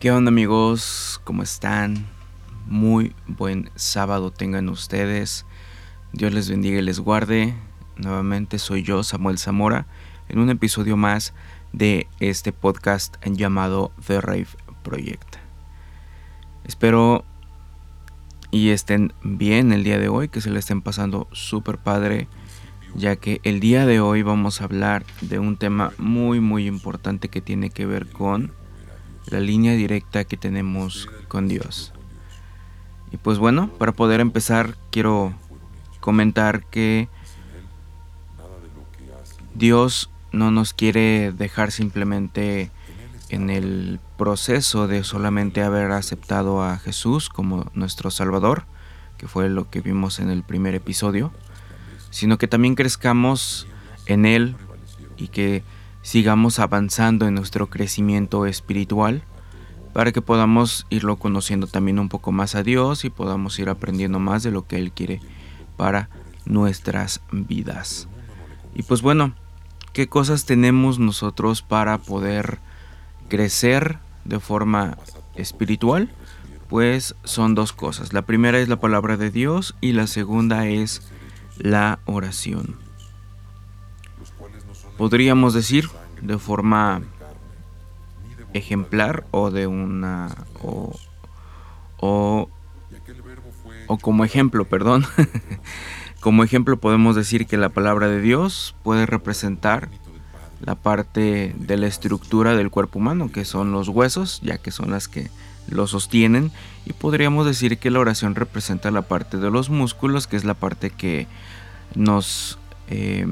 ¿Qué onda amigos? ¿Cómo están? Muy buen sábado tengan ustedes. Dios les bendiga y les guarde. Nuevamente soy yo, Samuel Zamora, en un episodio más de este podcast llamado The Rave Project. Espero y estén bien el día de hoy, que se le estén pasando súper padre, ya que el día de hoy vamos a hablar de un tema muy muy importante que tiene que ver con la línea directa que tenemos con Dios. Y pues bueno, para poder empezar quiero comentar que Dios no nos quiere dejar simplemente en el proceso de solamente haber aceptado a Jesús como nuestro Salvador, que fue lo que vimos en el primer episodio, sino que también crezcamos en Él y que sigamos avanzando en nuestro crecimiento espiritual para que podamos irlo conociendo también un poco más a Dios y podamos ir aprendiendo más de lo que Él quiere para nuestras vidas. Y pues bueno, ¿qué cosas tenemos nosotros para poder crecer de forma espiritual? Pues son dos cosas. La primera es la palabra de Dios y la segunda es la oración podríamos decir de forma ejemplar o de una o, o, como ejemplo, perdón. como ejemplo podemos decir que la palabra de Dios puede representar la parte de la estructura del cuerpo humano, que son los huesos, ya que son las que lo sostienen, y podríamos decir que la oración representa la parte de los músculos, que es la parte que nos eh,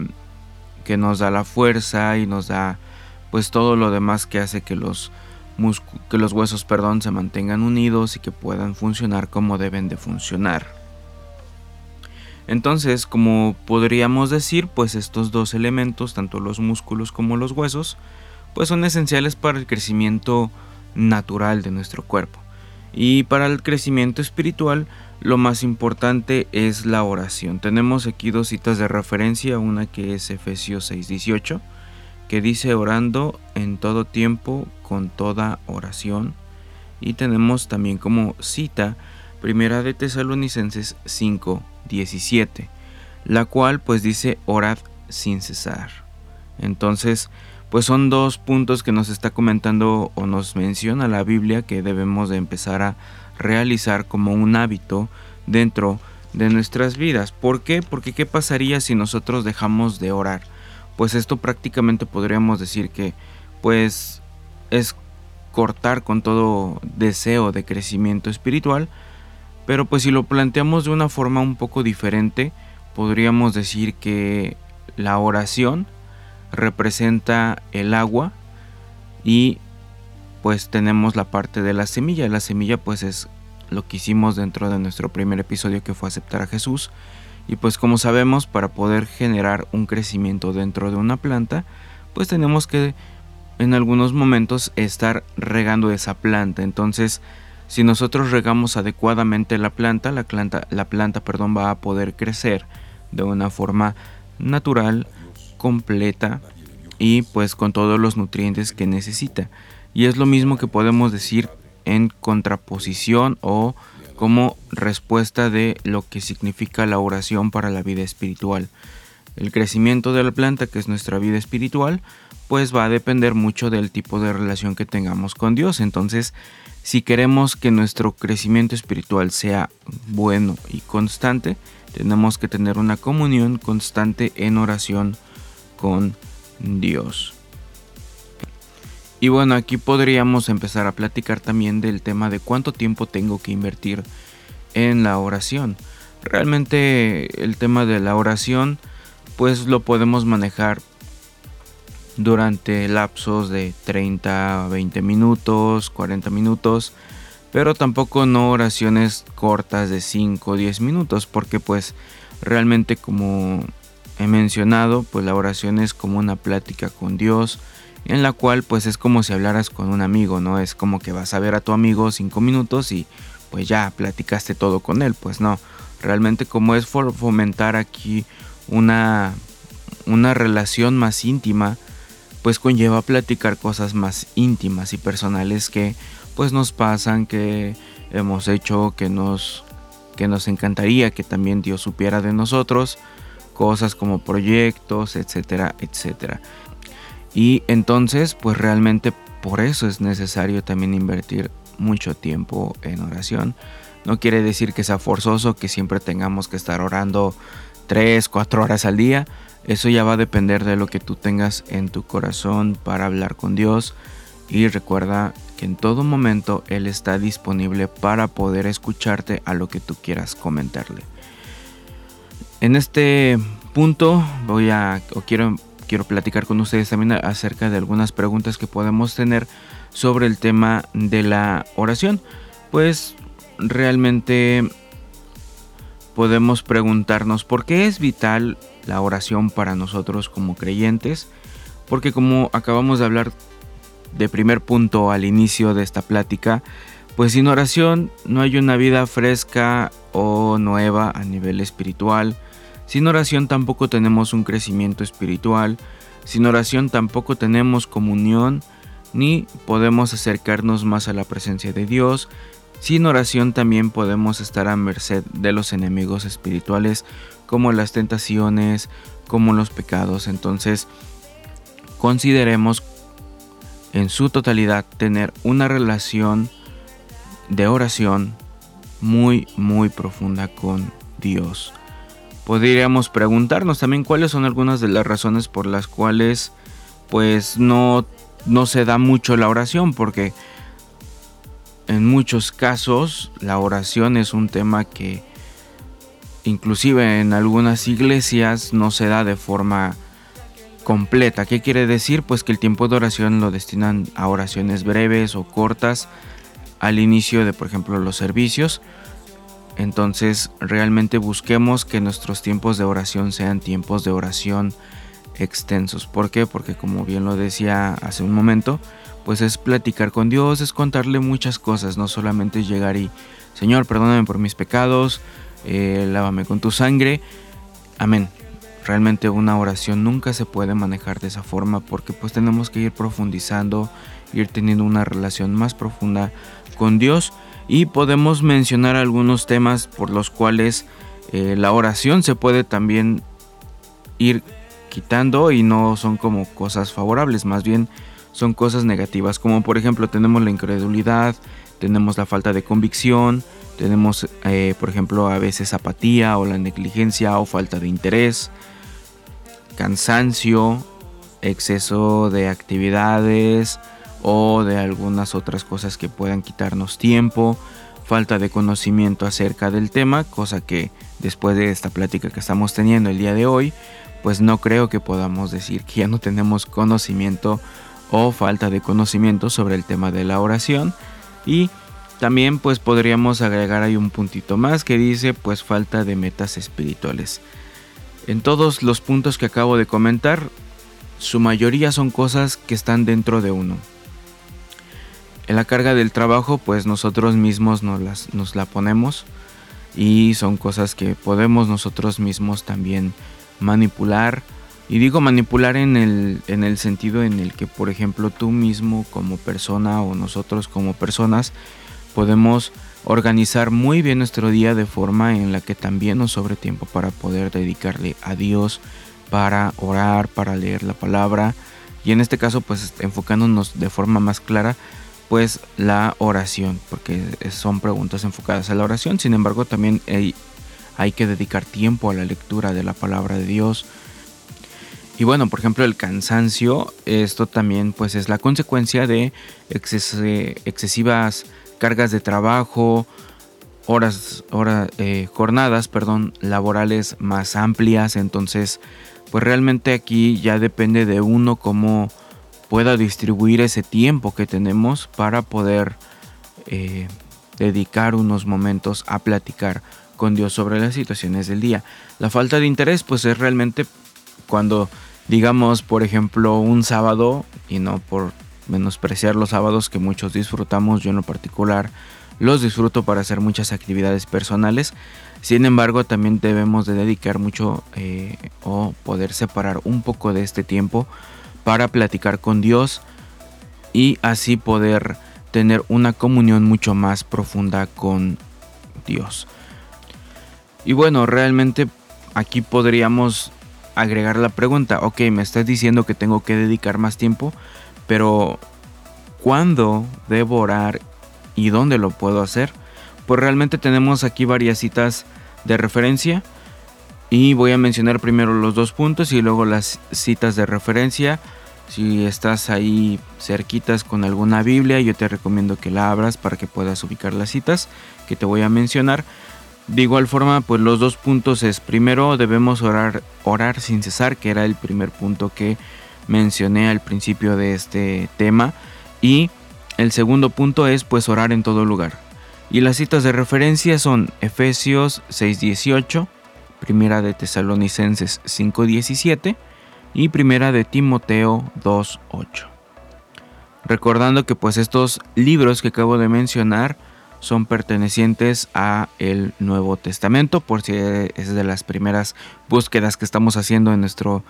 que nos da la fuerza y nos da pues todo lo demás que hace que los que los huesos, perdón, se mantengan unidos y que puedan funcionar como deben de funcionar. Entonces, como podríamos decir, pues estos dos elementos, tanto los músculos como los huesos, pues son esenciales para el crecimiento natural de nuestro cuerpo. Y para el crecimiento espiritual, lo más importante es la oración. Tenemos aquí dos citas de referencia, una que es Efesios 6:18, que dice orando en todo tiempo con toda oración. Y tenemos también como cita Primera de Tesalonicenses 5:17, la cual pues dice orad sin cesar. Entonces, pues son dos puntos que nos está comentando o nos menciona la Biblia que debemos de empezar a realizar como un hábito dentro de nuestras vidas. ¿Por qué? Porque ¿qué pasaría si nosotros dejamos de orar? Pues esto prácticamente podríamos decir que pues es cortar con todo deseo de crecimiento espiritual, pero pues si lo planteamos de una forma un poco diferente, podríamos decir que la oración representa el agua y pues tenemos la parte de la semilla. La semilla pues es lo que hicimos dentro de nuestro primer episodio que fue aceptar a Jesús. Y pues como sabemos, para poder generar un crecimiento dentro de una planta, pues tenemos que en algunos momentos estar regando esa planta. Entonces, si nosotros regamos adecuadamente la planta, la planta, la planta perdón, va a poder crecer de una forma natural, completa y pues con todos los nutrientes que necesita. Y es lo mismo que podemos decir en contraposición o como respuesta de lo que significa la oración para la vida espiritual. El crecimiento de la planta, que es nuestra vida espiritual, pues va a depender mucho del tipo de relación que tengamos con Dios. Entonces, si queremos que nuestro crecimiento espiritual sea bueno y constante, tenemos que tener una comunión constante en oración con Dios. Y bueno, aquí podríamos empezar a platicar también del tema de cuánto tiempo tengo que invertir en la oración. Realmente el tema de la oración pues lo podemos manejar durante lapsos de 30 a 20 minutos, 40 minutos, pero tampoco no oraciones cortas de 5 o 10 minutos, porque pues realmente como he mencionado, pues la oración es como una plática con Dios, en la cual pues es como si hablaras con un amigo, ¿no? Es como que vas a ver a tu amigo cinco minutos y pues ya platicaste todo con él, pues no. Realmente como es fomentar aquí una, una relación más íntima, pues conlleva platicar cosas más íntimas y personales que pues nos pasan, que hemos hecho, que nos, que nos encantaría que también Dios supiera de nosotros, cosas como proyectos, etcétera, etcétera. Y entonces, pues realmente por eso es necesario también invertir mucho tiempo en oración. No quiere decir que sea forzoso, que siempre tengamos que estar orando 3, 4 horas al día. Eso ya va a depender de lo que tú tengas en tu corazón para hablar con Dios. Y recuerda que en todo momento Él está disponible para poder escucharte a lo que tú quieras comentarle. En este punto voy a o quiero quiero platicar con ustedes también acerca de algunas preguntas que podemos tener sobre el tema de la oración. Pues realmente podemos preguntarnos por qué es vital la oración para nosotros como creyentes. Porque como acabamos de hablar de primer punto al inicio de esta plática, pues sin oración no hay una vida fresca o nueva a nivel espiritual. Sin oración tampoco tenemos un crecimiento espiritual. Sin oración tampoco tenemos comunión ni podemos acercarnos más a la presencia de Dios. Sin oración también podemos estar a merced de los enemigos espirituales como las tentaciones, como los pecados. Entonces, consideremos en su totalidad tener una relación de oración muy, muy profunda con Dios. Podríamos preguntarnos también cuáles son algunas de las razones por las cuales pues no, no se da mucho la oración, porque en muchos casos la oración es un tema que inclusive en algunas iglesias no se da de forma completa. ¿Qué quiere decir? Pues que el tiempo de oración lo destinan a oraciones breves o cortas al inicio de, por ejemplo, los servicios. Entonces, realmente busquemos que nuestros tiempos de oración sean tiempos de oración extensos. ¿Por qué? Porque como bien lo decía hace un momento, pues es platicar con Dios, es contarle muchas cosas, no solamente llegar y, Señor, perdóname por mis pecados, eh, lávame con tu sangre. Amén. Realmente una oración nunca se puede manejar de esa forma porque pues tenemos que ir profundizando, ir teniendo una relación más profunda con Dios y podemos mencionar algunos temas por los cuales eh, la oración se puede también ir quitando y no son como cosas favorables, más bien son cosas negativas, como por ejemplo tenemos la incredulidad, tenemos la falta de convicción, tenemos eh, por ejemplo a veces apatía o la negligencia o falta de interés, cansancio, exceso de actividades o de algunas otras cosas que puedan quitarnos tiempo, falta de conocimiento acerca del tema, cosa que después de esta plática que estamos teniendo el día de hoy, pues no creo que podamos decir que ya no tenemos conocimiento o falta de conocimiento sobre el tema de la oración y también pues podríamos agregar ahí un puntito más que dice pues falta de metas espirituales. En todos los puntos que acabo de comentar, su mayoría son cosas que están dentro de uno. La carga del trabajo pues nosotros mismos nos, las, nos la ponemos y son cosas que podemos nosotros mismos también manipular. Y digo manipular en el, en el sentido en el que, por ejemplo, tú mismo como persona o nosotros como personas podemos organizar muy bien nuestro día de forma en la que también nos sobre tiempo para poder dedicarle a Dios, para orar, para leer la palabra y en este caso pues enfocándonos de forma más clara pues la oración, porque son preguntas enfocadas a la oración, sin embargo también hay, hay que dedicar tiempo a la lectura de la palabra de Dios. Y bueno, por ejemplo, el cansancio, esto también pues es la consecuencia de excesivas cargas de trabajo, horas, eh, jornadas, perdón, laborales más amplias. Entonces, pues realmente aquí ya depende de uno cómo pueda distribuir ese tiempo que tenemos para poder eh, dedicar unos momentos a platicar con Dios sobre las situaciones del día. La falta de interés, pues es realmente cuando, digamos, por ejemplo, un sábado, y no por menospreciar los sábados que muchos disfrutamos, yo en lo particular los disfruto para hacer muchas actividades personales. Sin embargo, también debemos de dedicar mucho eh, o poder separar un poco de este tiempo para platicar con Dios y así poder tener una comunión mucho más profunda con Dios. Y bueno, realmente aquí podríamos agregar la pregunta, ok, me estás diciendo que tengo que dedicar más tiempo, pero ¿cuándo debo orar y dónde lo puedo hacer? Pues realmente tenemos aquí varias citas de referencia y voy a mencionar primero los dos puntos y luego las citas de referencia. Si estás ahí cerquitas con alguna Biblia, yo te recomiendo que la abras para que puedas ubicar las citas que te voy a mencionar. De igual forma, pues los dos puntos es primero debemos orar, orar sin cesar, que era el primer punto que mencioné al principio de este tema. Y el segundo punto es pues orar en todo lugar. Y las citas de referencia son Efesios 6:18, Primera de Tesalonicenses 5:17 y Primera de Timoteo 2:8. Recordando que pues estos libros que acabo de mencionar son pertenecientes a el Nuevo Testamento, por si es de las primeras búsquedas que estamos haciendo en nuestro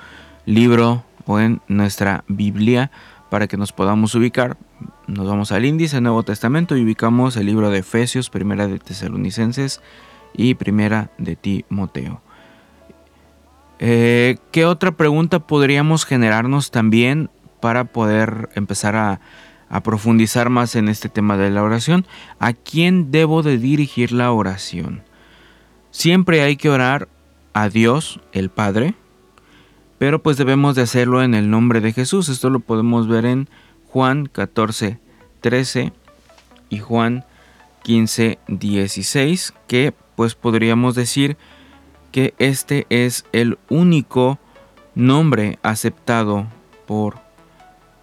libro o en nuestra Biblia para que nos podamos ubicar. Nos vamos al índice Nuevo Testamento y ubicamos el libro de Efesios, Primera de Tesalonicenses y Primera de Timoteo. Eh, ¿Qué otra pregunta podríamos generarnos también para poder empezar a a profundizar más en este tema de la oración, ¿a quién debo de dirigir la oración? Siempre hay que orar a Dios, el Padre, pero pues debemos de hacerlo en el nombre de Jesús. Esto lo podemos ver en Juan 14, 13 y Juan 15, 16, que pues podríamos decir que este es el único nombre aceptado por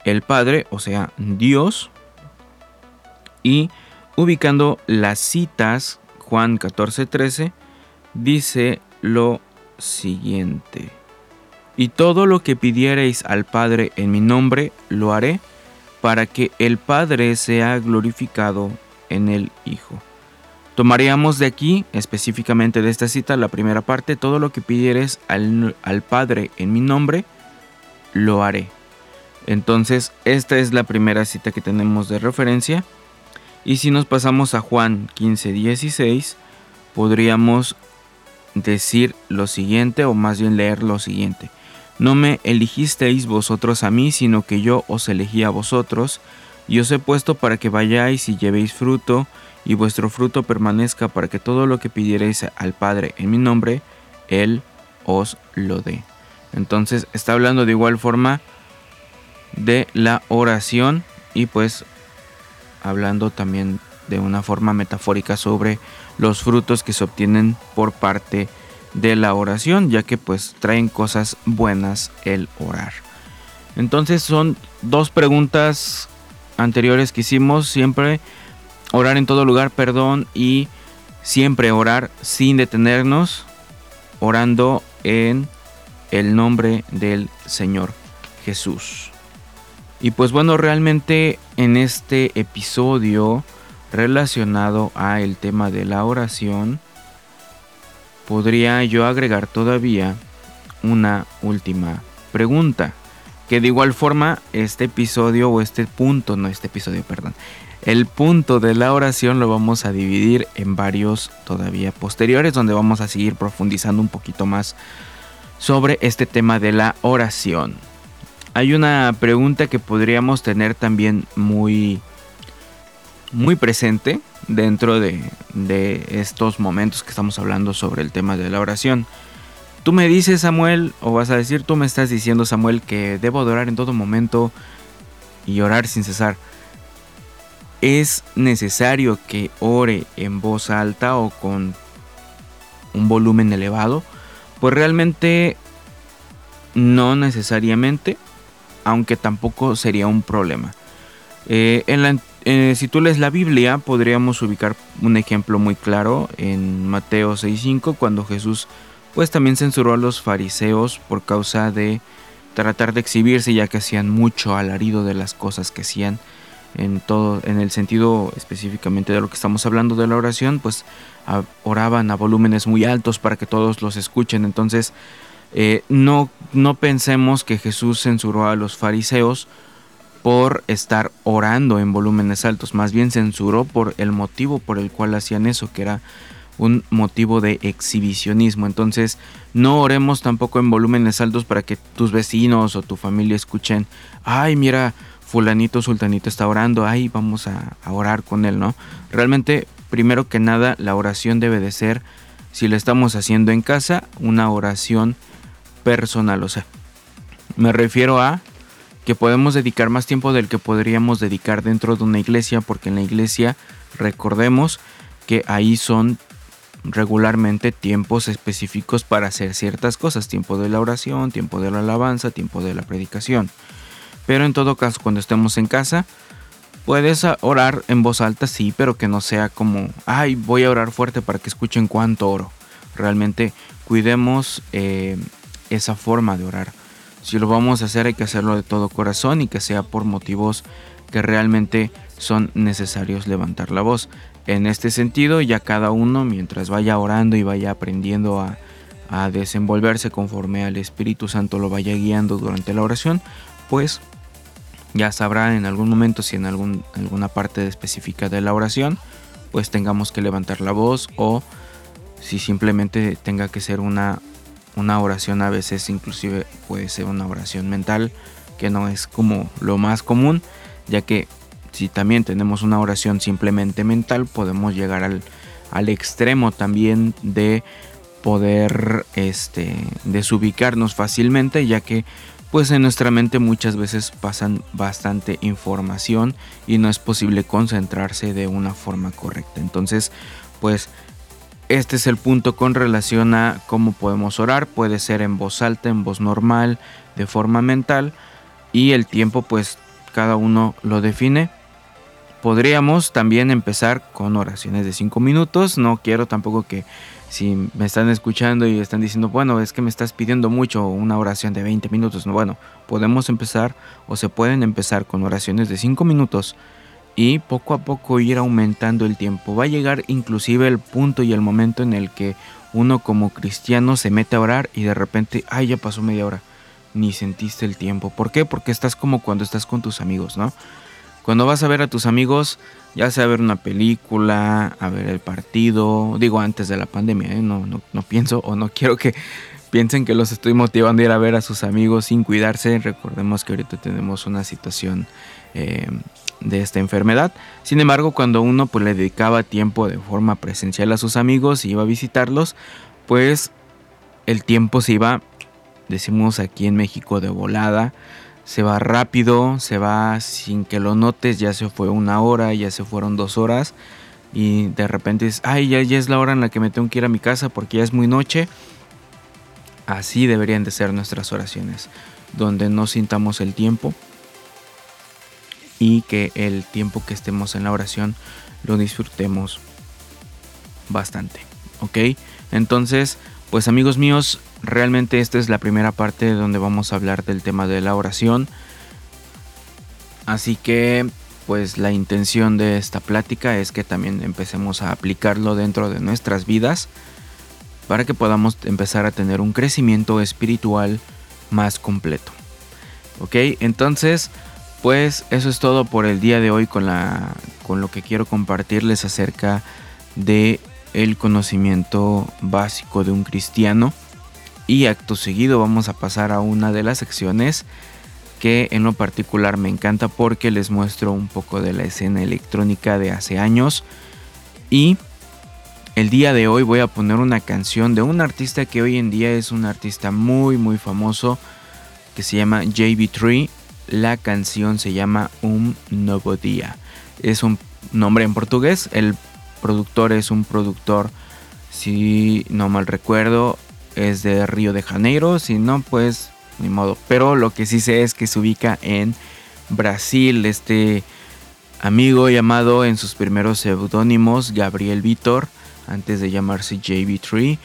el Padre, o sea, Dios, y ubicando las citas, Juan 14:13, dice lo siguiente. Y todo lo que pidiereis al Padre en mi nombre, lo haré, para que el Padre sea glorificado en el Hijo. Tomaríamos de aquí, específicamente de esta cita, la primera parte, todo lo que pidieres al, al Padre en mi nombre, lo haré. Entonces, esta es la primera cita que tenemos de referencia. Y si nos pasamos a Juan 15, 16, podríamos decir lo siguiente, o más bien leer lo siguiente. No me eligisteis vosotros a mí, sino que yo os elegí a vosotros, y os he puesto para que vayáis y llevéis fruto, y vuestro fruto permanezca para que todo lo que pidierais al Padre en mi nombre, Él os lo dé. Entonces está hablando de igual forma de la oración y pues hablando también de una forma metafórica sobre los frutos que se obtienen por parte de la oración ya que pues traen cosas buenas el orar entonces son dos preguntas anteriores que hicimos siempre orar en todo lugar perdón y siempre orar sin detenernos orando en el nombre del Señor Jesús y pues bueno, realmente en este episodio relacionado a el tema de la oración, podría yo agregar todavía una última pregunta. Que de igual forma, este episodio o este punto, no este episodio, perdón, el punto de la oración lo vamos a dividir en varios todavía posteriores, donde vamos a seguir profundizando un poquito más sobre este tema de la oración hay una pregunta que podríamos tener también muy, muy presente dentro de, estos momentos que estamos hablando sobre el tema de la oración. Tú me dices, Samuel, o vas a decir, tú me estás diciendo, Samuel, que debo adorar en todo momento y orar sin cesar. ¿Es necesario que ore en voz alta o con un volumen elevado? Pues realmente no necesariamente aunque tampoco sería un problema. Eh, eh, si tú lees la Biblia, podríamos ubicar un ejemplo muy claro en Mateo 6.5, cuando Jesús pues también censuró a los fariseos por causa de tratar de exhibirse, ya que hacían mucho alarido de las cosas que hacían en todo, en el sentido específicamente de lo que estamos hablando de la oración, pues oraban a volúmenes muy altos para que todos los escuchen. Entonces, eh, no, no pensemos que Jesús censuró a los fariseos por estar orando en volúmenes altos, más bien censuró por el motivo por el cual hacían eso, que era un motivo de exhibicionismo. Entonces, no oremos tampoco en volúmenes altos para que tus vecinos o tu familia escuchen, ay, mira, fulanito, sultanito está orando, ay, vamos a, orar con él, ¿no? Realmente, primero que nada, la oración debe de ser, si la estamos haciendo en casa, una oración personal, o sea, me refiero a que podemos dedicar más tiempo del que podríamos dedicar dentro de una iglesia, porque en la iglesia, recordemos que ahí son regularmente tiempos específicos para hacer ciertas cosas, tiempo de la oración, tiempo de la alabanza, tiempo de la predicación. Pero en todo caso, cuando estemos en casa, puedes orar en voz alta, sí, pero que no sea como, ay, voy a orar fuerte para que escuchen cuánto oro. Realmente cuidemos eh, esa forma de orar. Si lo vamos a hacer hay que hacerlo de todo corazón y que sea por motivos que realmente son necesarios levantar la voz. En este sentido, ya cada uno, mientras vaya orando y vaya aprendiendo a, desenvolverse conforme al Espíritu Santo lo vaya guiando durante la oración, pues ya sabrá en algún momento si en algún, alguna parte específica de la oración, pues tengamos que levantar la voz o si simplemente tenga que ser una, una oración a veces inclusive puede ser una oración mental que no es como lo más común ya que si también tenemos una oración simplemente mental, podemos llegar al, al extremo también de poder este, desubicarnos fácilmente, ya que pues en nuestra mente muchas veces pasan bastante información y no es posible concentrarse de una forma correcta. Entonces, pues este es el punto con relación a cómo podemos orar. Puede ser en voz alta, en voz normal, de forma mental. Y el tiempo pues cada uno lo define. Podríamos también empezar con oraciones de 5 minutos. No quiero tampoco que si me están escuchando y están diciendo, bueno, es que me estás pidiendo mucho una oración de 20 minutos. Bueno, podemos empezar o se pueden empezar con oraciones de 5 minutos y poco a poco ir aumentando el tiempo. Va a llegar inclusive el punto y el momento en el que uno como cristiano se mete a orar y de repente, ay, ya pasó media hora. Ni sentiste el tiempo. ¿Por qué? Porque estás como cuando estás con tus amigos, ¿no? Cuando vas a ver a tus amigos, ya sea a ver una película, a ver el partido, digo antes de la pandemia, ¿eh? no, no, pienso o no quiero que piensen que los estoy motivando a ir a ver a sus amigos sin cuidarse. Recordemos que ahorita tenemos una situación eh, de esta enfermedad. Sin embargo, cuando uno pues, le dedicaba tiempo de forma presencial a sus amigos y iba a visitarlos, pues el tiempo se iba, decimos aquí en México, de volada se va rápido, se va sin que lo notes, ya se fue una hora, ya se fueron dos horas y de repente es, ay, ya, ya es la hora en la que me tengo que ir a mi casa porque ya es muy noche. Así deberían de ser nuestras oraciones, donde no sintamos el tiempo y que el tiempo que estemos en la oración lo disfrutemos bastante, ¿ok? Entonces, pues amigos míos, realmente esta es la primera parte donde vamos a hablar del tema de la oración. Así que pues la intención de esta plática es que también empecemos a aplicarlo dentro de nuestras vidas para que podamos empezar a tener un crecimiento espiritual más completo. Ok, entonces pues eso es todo por el día de hoy con, la, con lo que quiero compartirles acerca de el conocimiento básico de un cristiano. Y acto seguido vamos a pasar a una de las secciones que en lo particular me encanta porque les muestro un poco de la escena electrónica de hace años. Y el día de hoy voy a poner una canción de un artista que hoy en día es un artista muy muy famoso que se llama JB3. La canción se llama Un Nuevo Día. Es un nombre en portugués. El productor es un productor, si no mal recuerdo, es de Río de Janeiro, si no, pues ni modo. Pero lo que sí sé es que se ubica en Brasil, este amigo llamado en sus primeros seudónimos Gabriel Vitor, antes de llamarse JB3.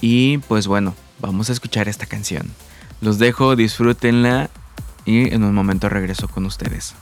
Y pues bueno, vamos a escuchar esta canción. Los dejo, disfrútenla y en un momento regreso con ustedes.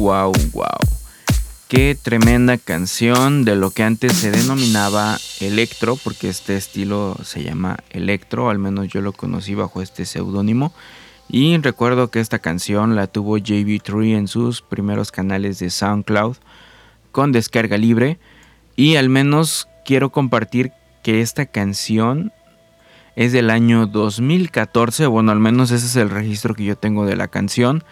Wow, wow. Qué tremenda canción de lo que antes se denominaba electro, porque este estilo se llama electro, al menos yo lo conocí bajo este seudónimo. Y recuerdo que esta canción la tuvo JB3 en sus primeros canales de SoundCloud con descarga libre. Y al menos quiero compartir que esta canción es del año 2014, bueno, al menos ese es el registro que yo tengo de la canción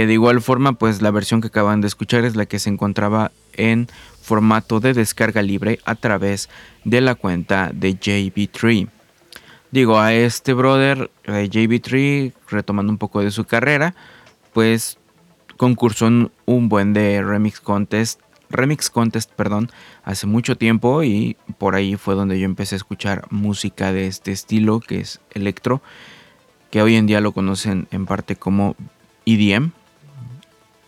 que de igual forma pues la versión que acaban de escuchar es la que se encontraba en formato de descarga libre a través de la cuenta de JB3. Digo, a este brother de JB3, retomando un poco de su carrera, pues concursó en un buen de remix contest, remix contest, perdón, hace mucho tiempo y por ahí fue donde yo empecé a escuchar música de este estilo que es electro, que hoy en día lo conocen en parte como EDM,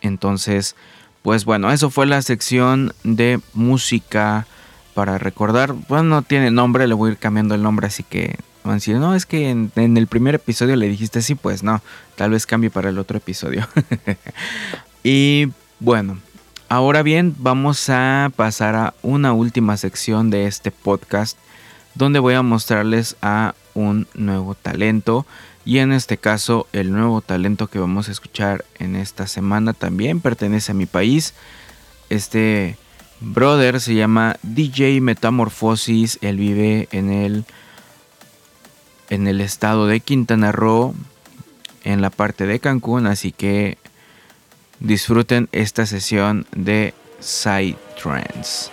entonces, pues bueno, eso fue la sección de música para recordar. Bueno, no tiene nombre, le voy a ir cambiando el nombre, así que van a decir, no, es que en, el primer episodio le dijiste así, pues no, tal vez cambie para el otro episodio. y bueno, ahora bien, vamos a pasar a una última sección de este podcast donde voy a mostrarles a un nuevo talento y en este caso, el nuevo talento que vamos a escuchar en esta semana también pertenece a mi país. Este brother se llama DJ Metamorfosis. Él vive en el, en el estado de Quintana Roo, en la parte de Cancún. Así que disfruten esta sesión de Side Trends.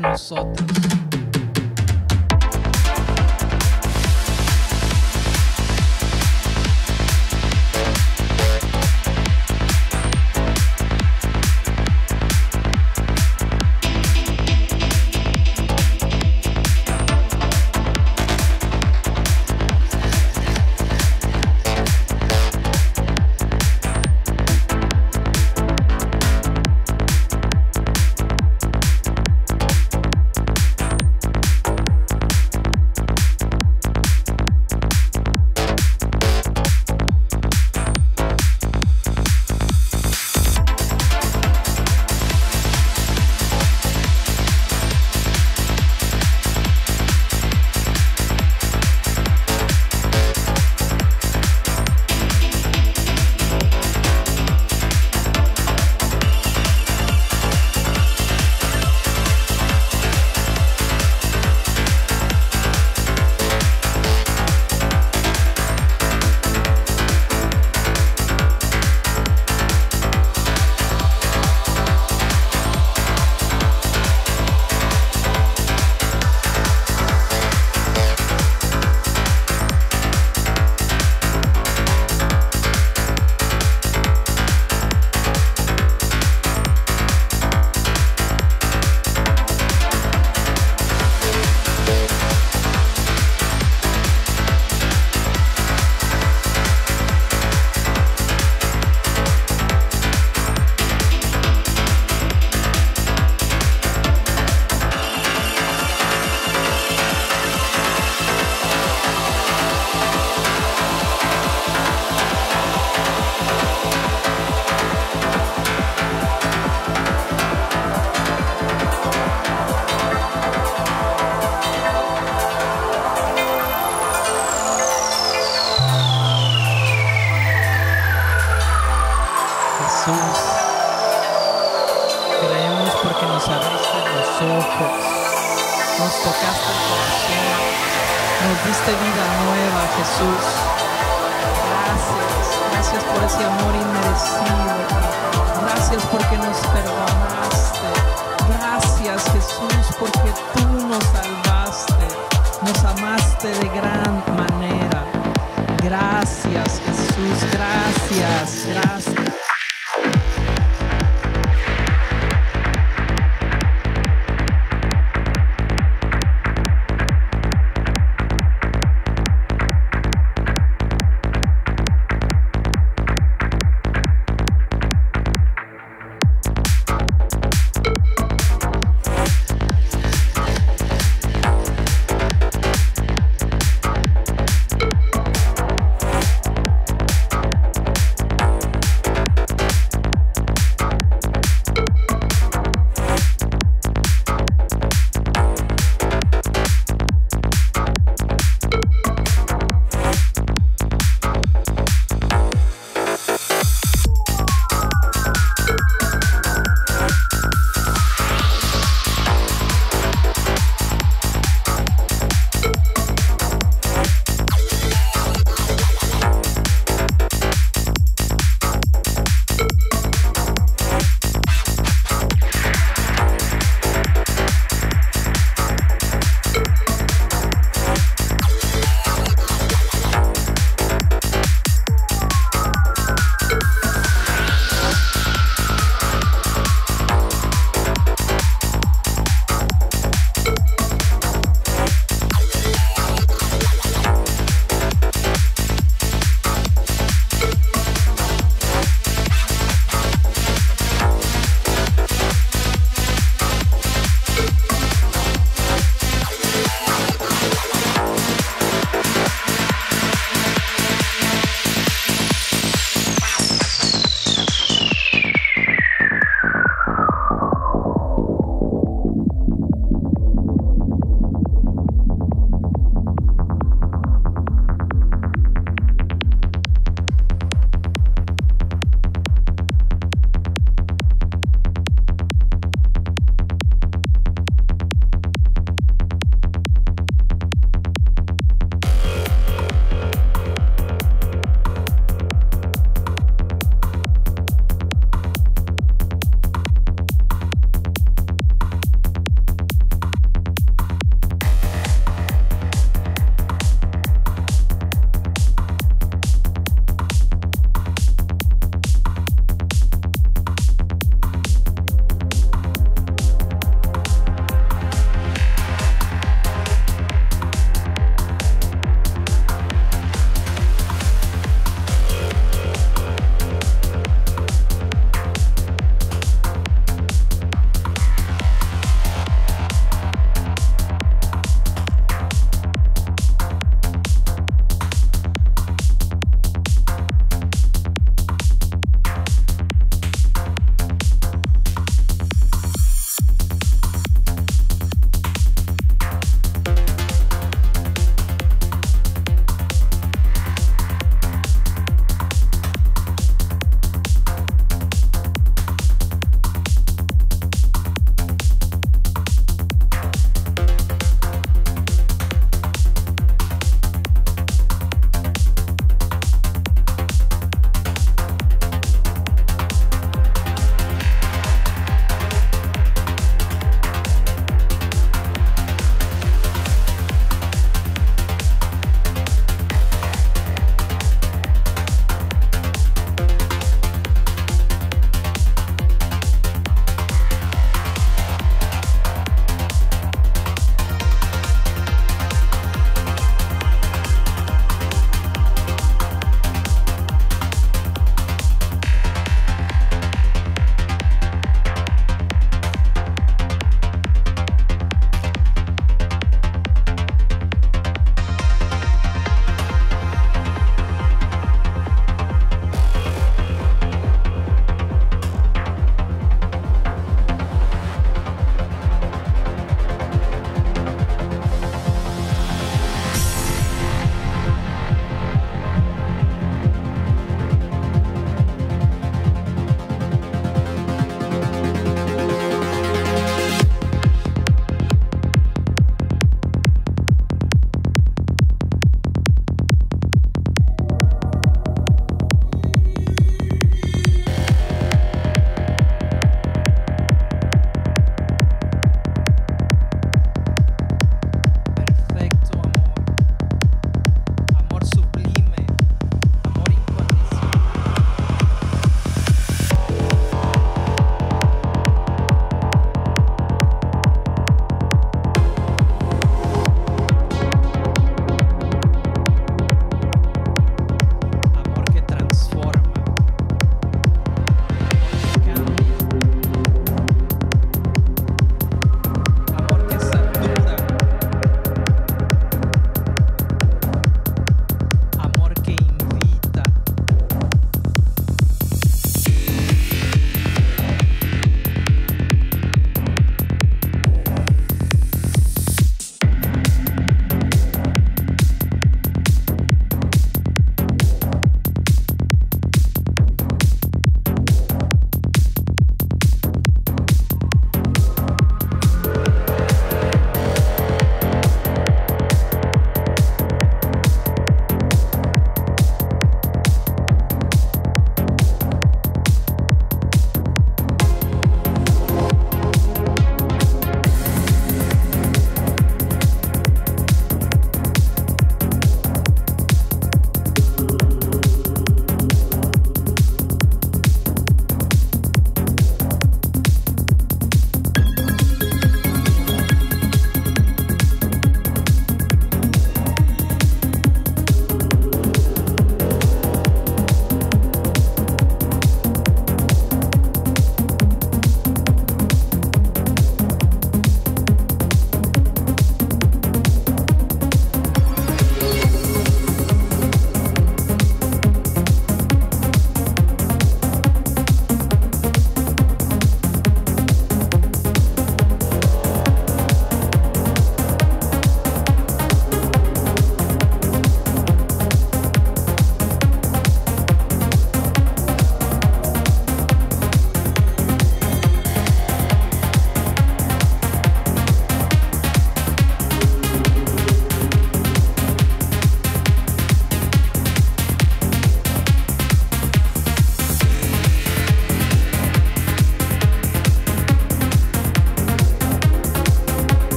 dinosaur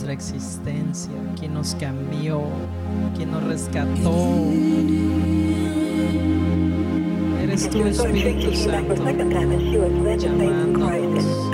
nuestra existencia, quien nos cambió, quien nos rescató. Eres tú, Espíritu Santo, llamándonos.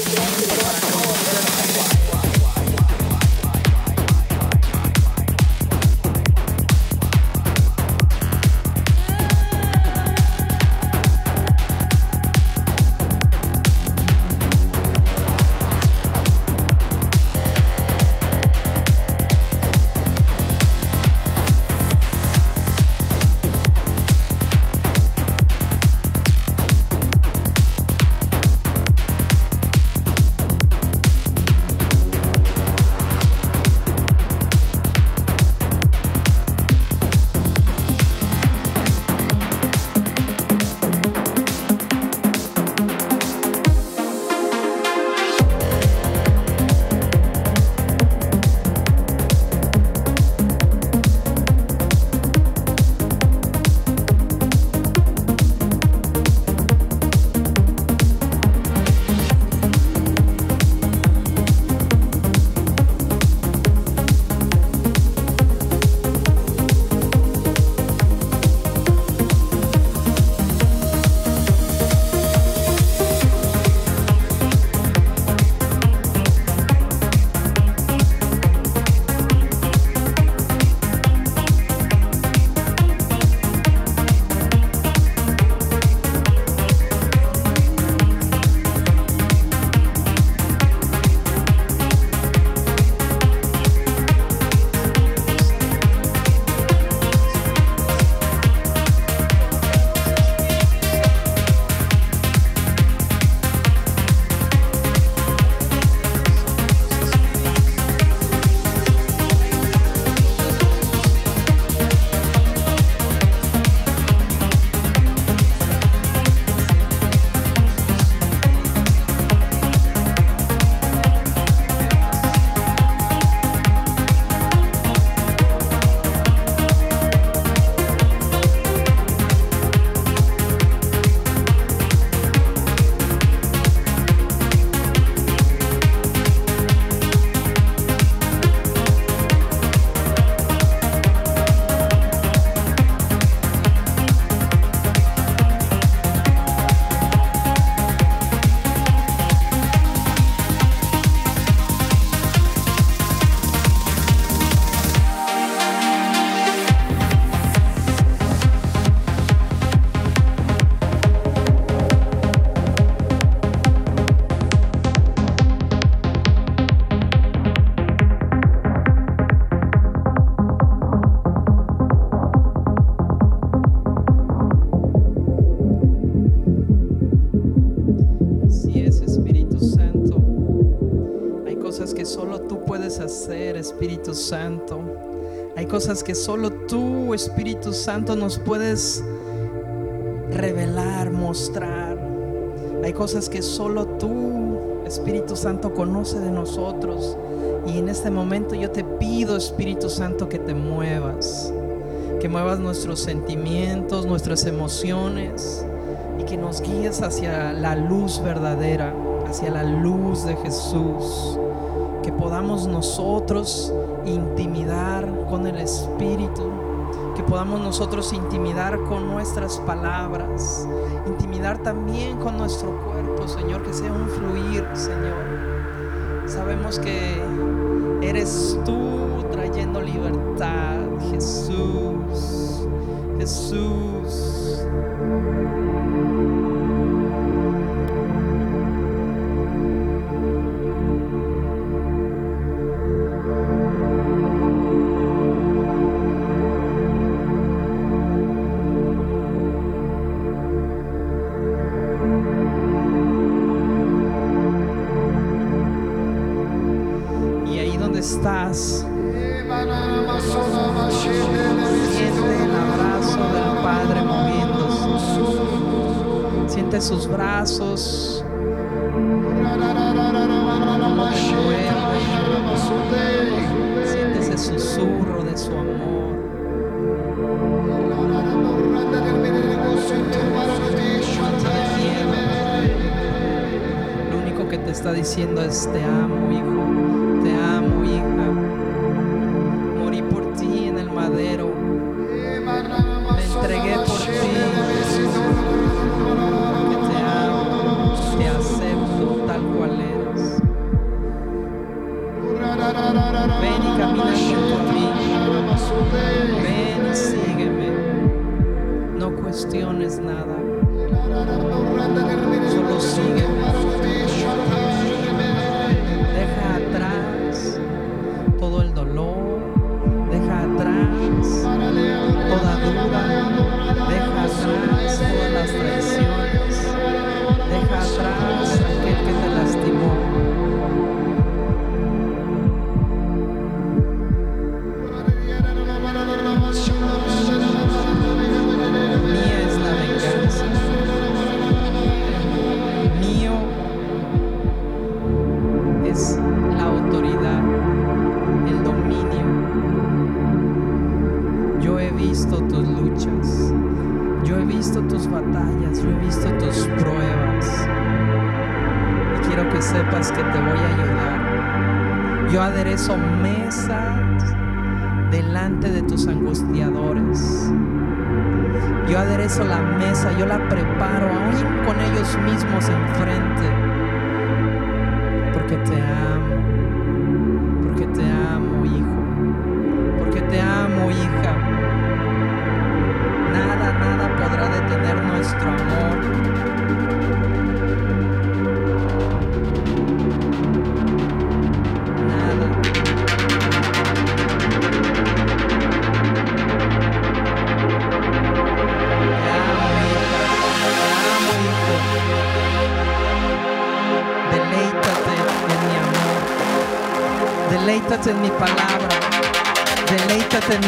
Thank you. cosas que solo tú, Espíritu Santo, nos puedes revelar, mostrar. Hay cosas que solo tú, Espíritu Santo, conoce de nosotros. Y en este momento yo te pido, Espíritu Santo, que te muevas, que muevas nuestros sentimientos, nuestras emociones y que nos guíes hacia la luz verdadera, hacia la luz de Jesús. Que podamos nosotros intimidar con el Espíritu, que podamos nosotros intimidar con nuestras palabras, intimidar también con nuestro cuerpo, Señor, que sea un fluir, Señor. Sabemos que eres tú trayendo libertad, Jesús, Jesús. Diciendo es te amo, hijo. Te amo, hija. Morí por ti en el madero. Me entregué por ti. Porque te amo. Te acepto tal cual eres. Ven y camina junto a mí. Ven y sígueme. No cuestiones nada. Solo sígueme. Todo angustiadores. Yo aderezo la mesa, yo la preparo aún con ellos mismos enfrente. Porque te amo,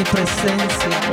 minha presença.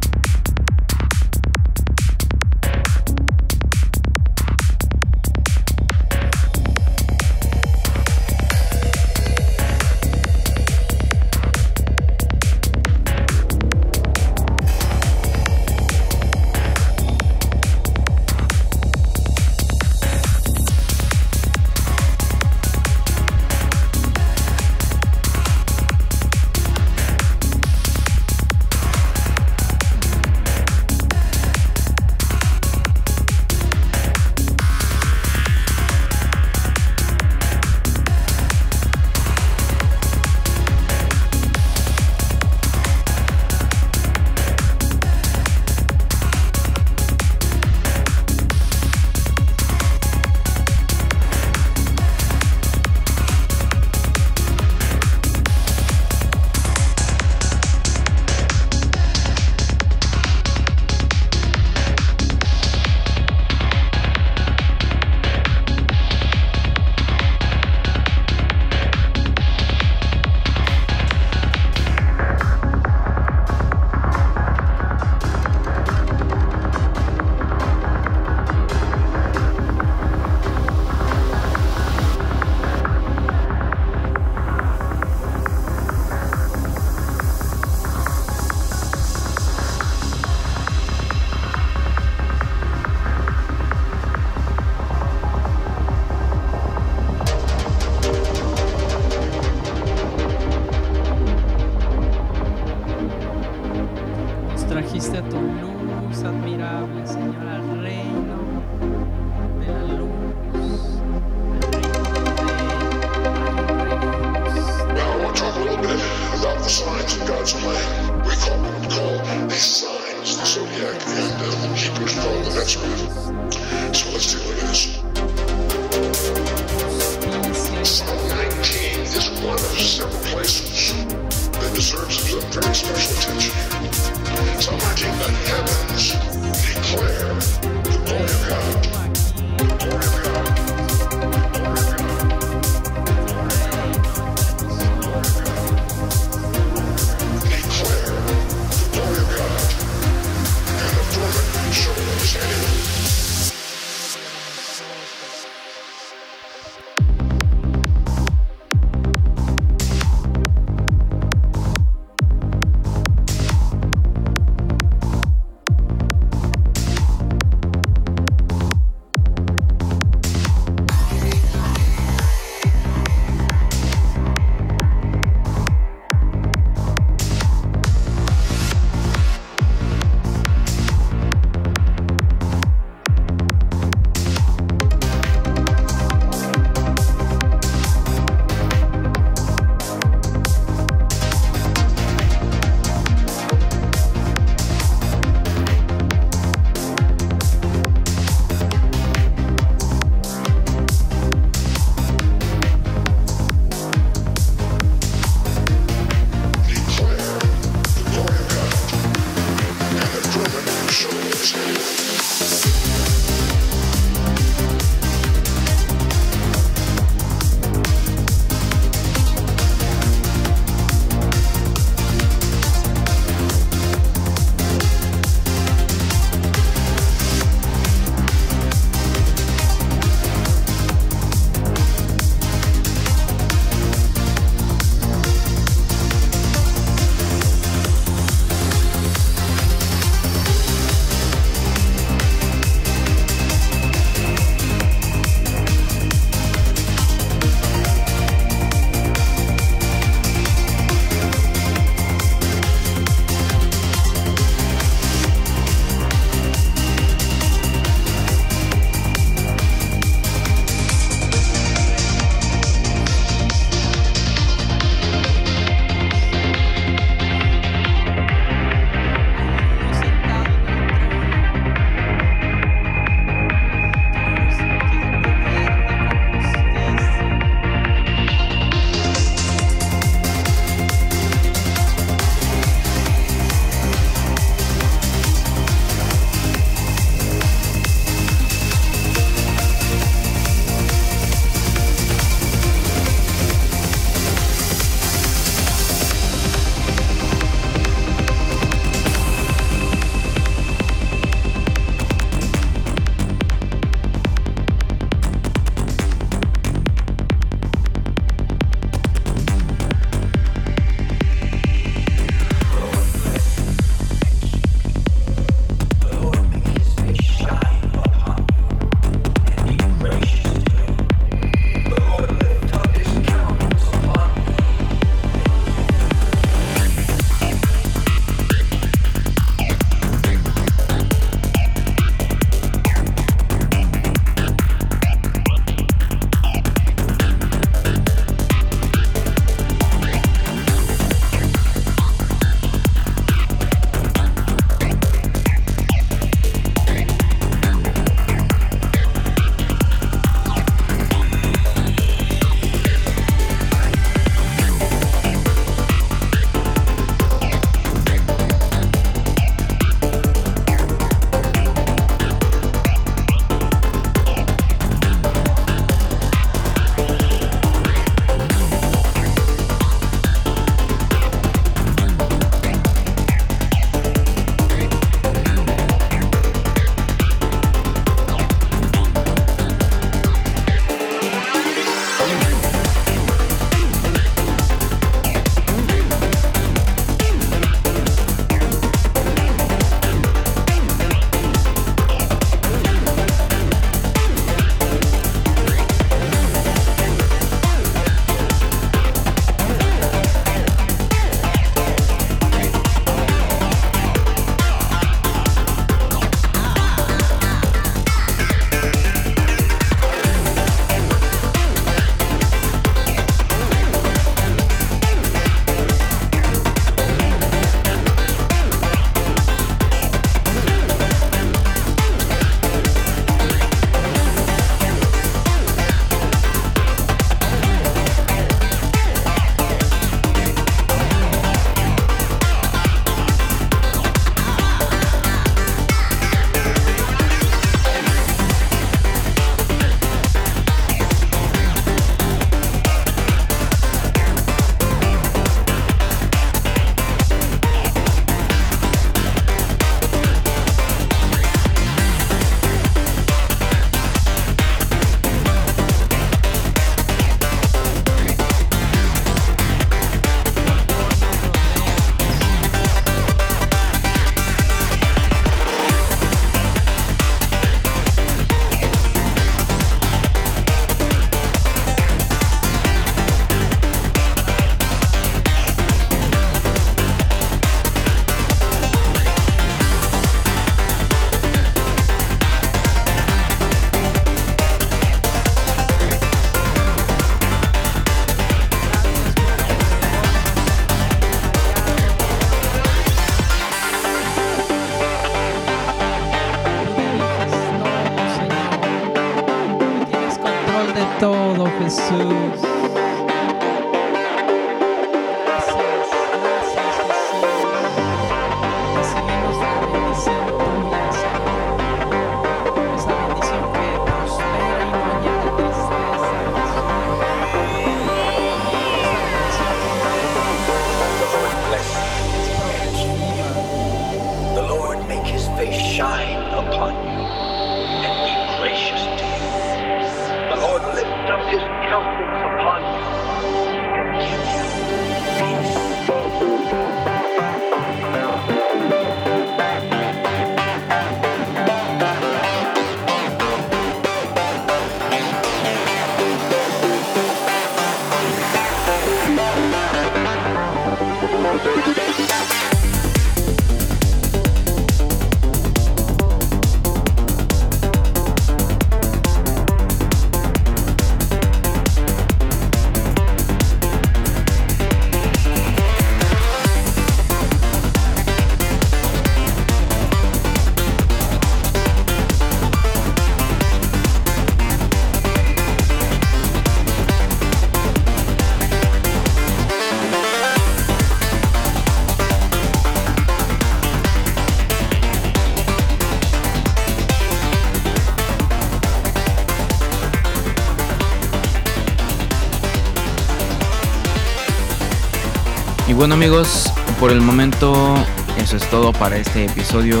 Bueno amigos, por el momento eso es todo para este episodio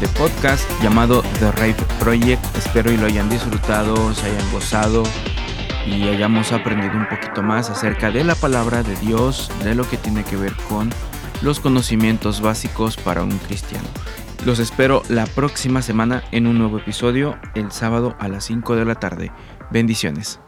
de podcast llamado The Rave Project. Espero y lo hayan disfrutado, se hayan gozado y hayamos aprendido un poquito más acerca de la palabra de Dios, de lo que tiene que ver con los conocimientos básicos para un cristiano. Los espero la próxima semana en un nuevo episodio, el sábado a las 5 de la tarde. Bendiciones.